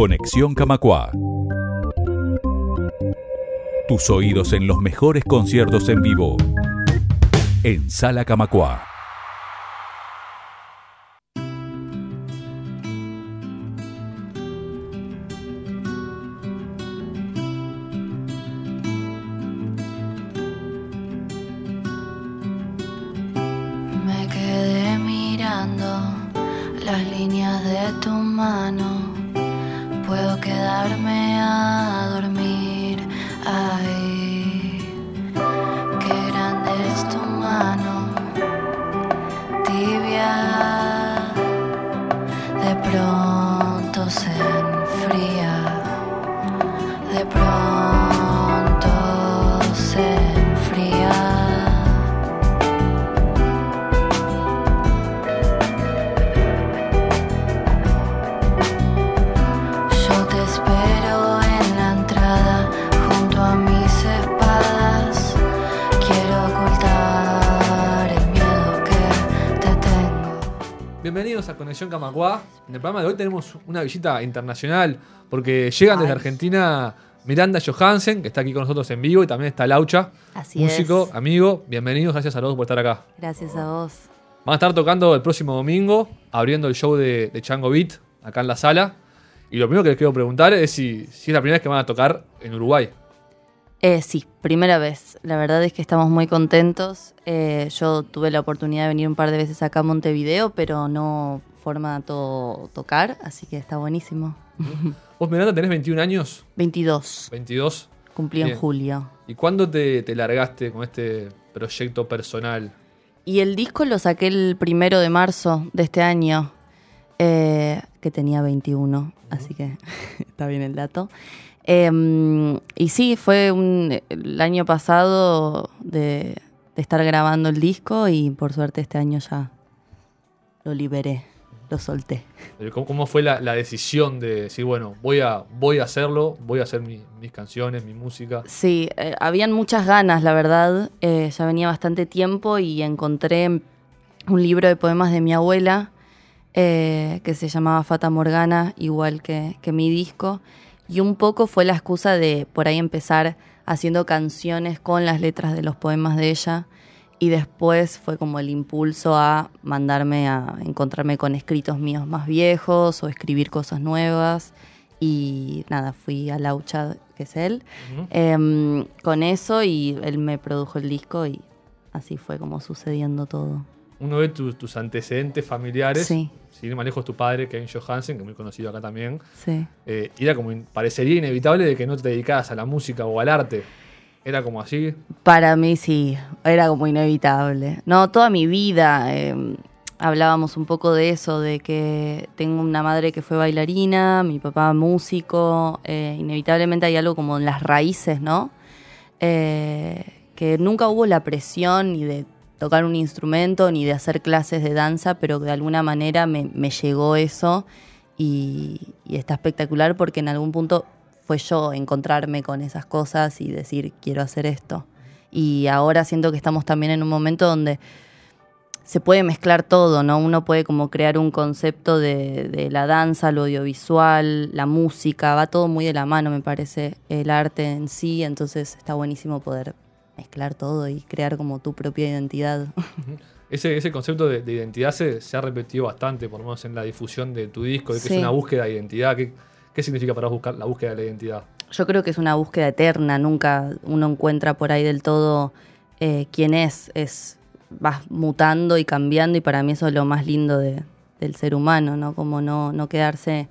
Conexión Camacua. Tus oídos en los mejores conciertos en vivo. En Sala Camacua. Me quedé mirando las líneas de tu mano. Bienvenidos a Conexión Camacuá. En el programa de hoy tenemos una visita internacional porque llegan desde. Argentina Miranda Johansen, que está aquí con nosotros en vivo, y también está Laucha, Así músico, es. amigo. Bienvenidos, gracias a todos por estar acá. Gracias a vos. Van a estar tocando el próximo domingo, abriendo el show de, de Chango Beat, acá en la sala. Y lo primero que les quiero preguntar es si, si es la primera vez que van a tocar en Uruguay. Eh, sí, primera vez. La verdad es que estamos muy contentos. Eh, yo tuve la oportunidad de venir un par de veces acá a Montevideo, pero no formato tocar, así que está buenísimo. Vos, Miranda, tenés 21 años, 22, 22. cumplí Bien. en julio. ¿Y cuándo te, te largaste con este proyecto personal? Y el disco lo saqué el primero de marzo de este año, eh, que tenía 21, así que está bien el dato. Eh, y sí, fue un- el año pasado de, de estar grabando el disco y por suerte este año ya lo liberé, lo solté. Eh, ¿Cómo, cómo fue la, la decisión de decir, bueno, voy a, voy a hacerlo, voy a hacer mi- mis canciones, mi música? Sí, eh, habían muchas ganas, la verdad. Eh, ya venía bastante tiempo y encontré un libro de poemas de mi abuela eh, que se llamaba Fata Morgana, igual que, que mi disco. Y un poco fue la excusa de por ahí empezar haciendo canciones con las letras de los poemas de ella. Y después fue como el impulso a mandarme a encontrarme con escritos míos más viejos o escribir cosas nuevas. Y nada, fui a Laucha, que es él. Em, con eso y él me produjo el disco y así fue como sucediendo todo. Uno ve tu- tus antecedentes familiares. Sí. Sin ir más lejos, tu padre, Kevin Johansen, que es muy conocido acá también. Sí. eh, era como, parecería inevitable de que no te dedicaras a la música o al arte. Era como así. Para mí sí, era como inevitable. No, toda mi vida em, hablábamos un poco de eso, de que tengo una madre que fue bailarina, mi papá músico, eh, inevitablemente hay algo como en las raíces, ¿no? Eh, que nunca hubo la presión ni de tocar un instrumento ni de hacer clases de danza, pero de alguna manera me, llegó eso y, y está espectacular porque en algún punto fue yo encontrarme con esas cosas y decir quiero hacer esto. Y ahora siento que estamos también en un momento donde se puede mezclar todo, ¿no? Uno puede como crear un concepto de, de la danza, lo audiovisual, la música, va todo muy de la mano, me parece, el arte en sí, entonces está buenísimo poder mezclar todo y crear como tu propia identidad. Ese, ese concepto de, de identidad se, se ha repetido bastante, por lo menos en la difusión de tu disco, de que Sí. es una búsqueda de identidad. ¿Qué, qué significa para buscar la búsqueda de la identidad? Yo creo que es una búsqueda eterna, nunca uno encuentra por ahí del todo eh, quién es, es vas mutando y cambiando y para mí eso es lo más lindo de- del ser humano, ¿no? Como no, no quedarse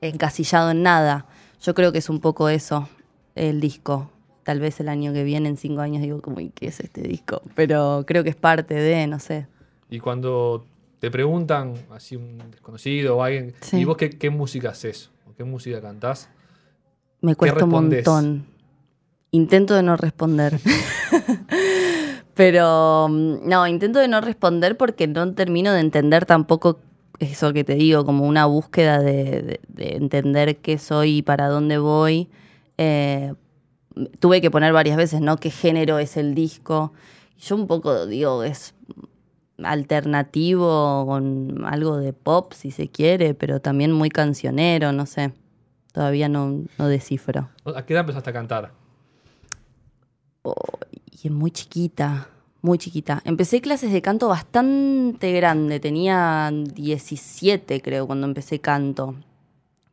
encasillado en nada. Yo creo que es un poco eso, el disco. Tal vez el año que viene, en cinco años, digo como, ¿y qué es este disco? Pero creo que es parte de, no sé. Y cuando te preguntan, así un desconocido o alguien, Sí. ¿y vos qué, qué música haces? ¿O qué música cantás? Me cuesta un montón. Intento de no responder. Pero no, intento de no responder porque no termino de entender tampoco eso que te digo, como una búsqueda de, de- de entender qué soy y para dónde voy. Eh, tuve que poner varias veces, ¿no? ¿Qué género es el disco? Yo un poco digo, es alternativo con algo de pop, si se quiere, pero también muy cancionero, no sé. todavía no, no descifro. ¿A qué edad empezaste a cantar? Y es muy chiquita, muy chiquita. Empecé clases de canto bastante grande, tenía 17 creo cuando empecé canto,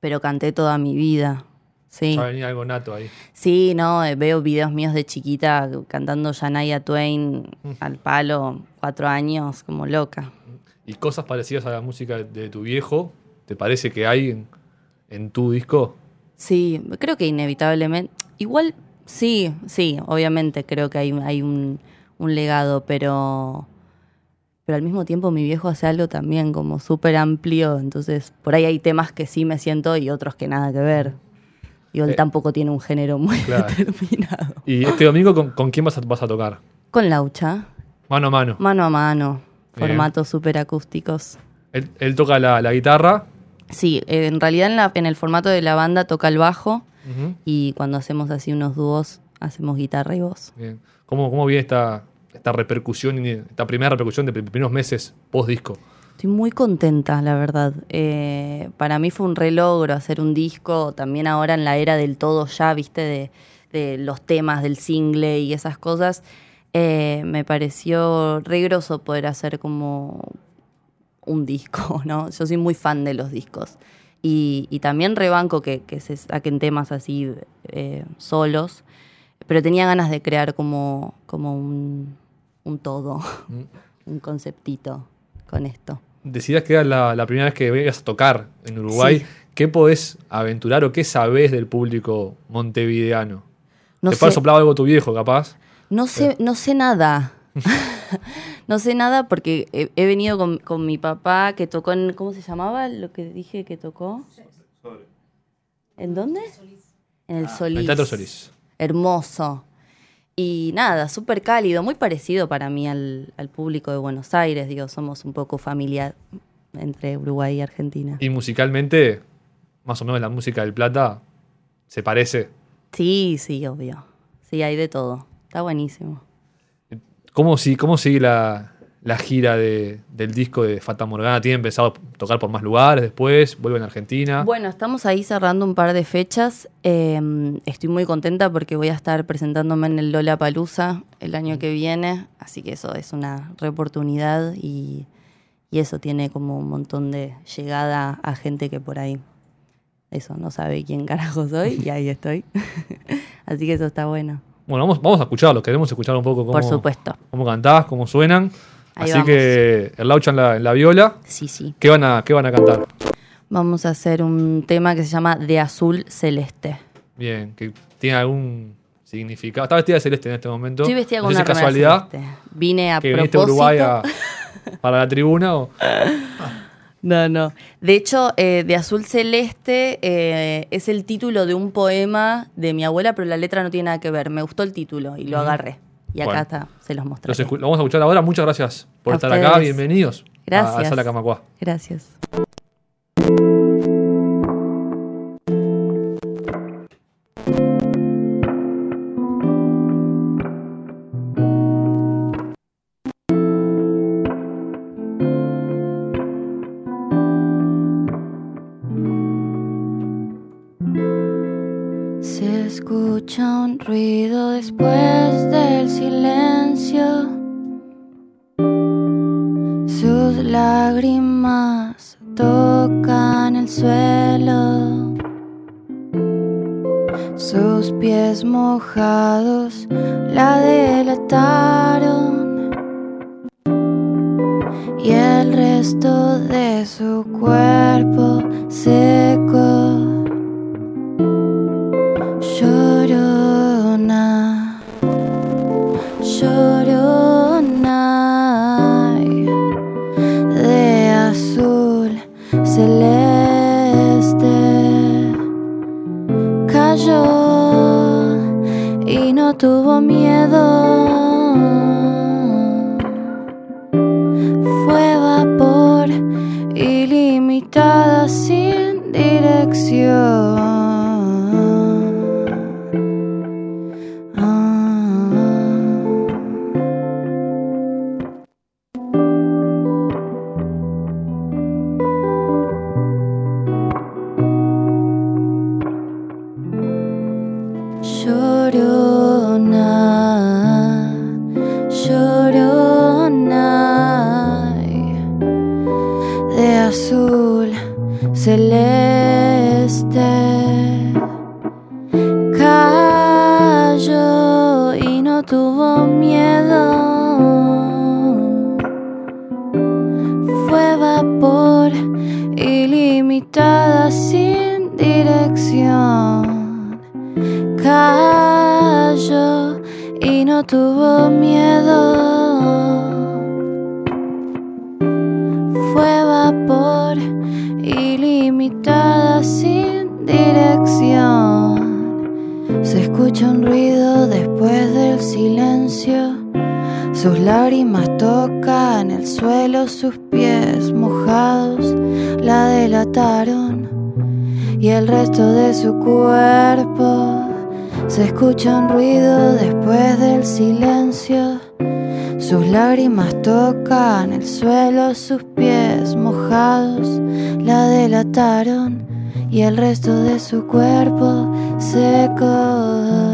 pero canté toda mi vida. Sí. Ya venía algo nato ahí. Sí, no, eh, veo videos míos de chiquita cantando Shania Twain al palo, cuatro años, como loca. ¿Y cosas parecidas a la música de tu viejo? ¿Te parece que hay en, en tu disco? Sí, creo que inevitablemente. Igual, sí, sí, obviamente creo que hay, hay un, un legado, pero. Pero al mismo tiempo mi viejo hace algo también como súper amplio, entonces por ahí hay temas que sí me siento y otros que nada que ver. Y él Eh, tampoco tiene un género muy claro. determinado. ¿Y este domingo con, con quién vas a, vas a tocar? Con Laucha, Mano a mano. mano a mano, Bien. formatos súper acústicos. Él, él toca la, la guitarra. Sí, eh, en realidad en, la- en el formato de la banda toca el bajo y cuando hacemos así unos dúos hacemos guitarra y voz. Bien. ¿Cómo, cómo viene esta, esta repercusión, esta primera repercusión de pr- primeros meses post disco? Estoy muy contenta, la verdad. Eh, para mí fue un relogro hacer un disco, también ahora en la era del todo ya, viste, de, de los temas del single y esas cosas. Eh, me pareció re groso poder hacer como un disco, ¿no? Yo soy muy fan de los discos. Y, y también rebanco que, que se saquen temas así eh, solos, pero tenía ganas de crear como, como un, un todo, un conceptito con esto. Decías que era la, la primera vez que venías a tocar en Uruguay. Sí. ¿Qué podés aventurar o qué sabés del público montevideano? No ¿Te soplado algo tu viejo, capaz? no sé, no sé nada. no sé nada porque he, he venido con, con mi papá que tocó en. ¿Cómo se llamaba lo que dije que tocó? ¿En dónde? En el En Solís. el Teatro Solís. Hermoso. Y nada, súper cálido, muy parecido para mí al, al público de Buenos Aires. Digo, somos un poco familiar entre Uruguay y Argentina. Y musicalmente, más o menos la música del Plata se parece. Sí, sí, obvio. Sí, hay de todo. Está buenísimo. ¿Cómo, si, cómo sigue la, la gira de- del disco de Fata Morgana? ¿Tienen pensado tocar por más lugares después? ¿Vuelven a Argentina? Bueno, estamos ahí cerrando un par de fechas. Eh, estoy muy contenta porque voy a estar presentándome en el Lola Palusa el año que viene, así que eso es una re oportunidad y, y eso tiene como un montón de llegada a gente que por ahí eso no sabe quién carajo soy y ahí estoy. así que eso está bueno. Bueno, vamos, vamos a escucharlo. Queremos escuchar un poco cómo, Por supuesto. cómo cantás, cómo suenan. Ahí Así vamos. que el Laucha en la, en la viola. Sí, sí. ¿Qué van, a, ¿Qué van a cantar? Vamos a hacer un tema que se llama De Azul Celeste. Bien, que tiene algún significado. Está vestida de celeste en este momento. Estoy vestida No con sé una si es casualidad celeste. Vine a que propósito. Uruguay a- para la tribuna. O, No, no. De hecho, eh, De Azul Celeste eh, es el título de un poema de mi abuela, pero la letra no tiene nada que ver. Me gustó el título y lo agarré. Y acá Bueno. está, se los mostré. los lo vamos a escuchar ahora. Muchas gracias por A estar acá. ustedes. Bienvenidos a- a, Gracias. Sala Camacuá. Gracias. Se escucha un ruido después del silencio. Sus lágrimas tocan el suelo. Sus pies mojados la delataron. Y el resto de su cuerpo seco. Y no tuvo miedo. Tuvo miedo. Fue vapor ilimitada sin dirección. Cayó y no tuvo miedo. Fue vapor ilimitada sin dirección. Se escucha un ruido después del silencio. Sus lágrimas tocan el suelo, sus pies mojados la delataron. Y el resto de su cuerpo se escucha un ruido después del silencio. Sus lágrimas tocan el suelo, sus pies mojados la delataron y el resto de su cuerpo sick of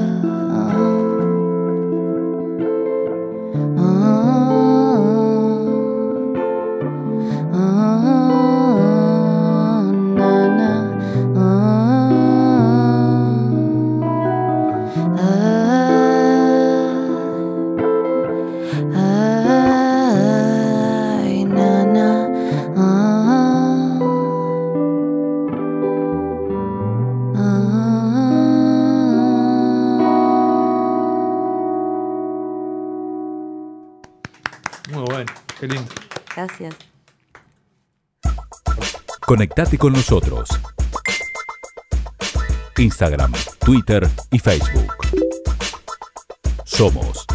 qué lindo. Gracias. Conectate con nosotros. Instagram, Twitter y Facebook. Somos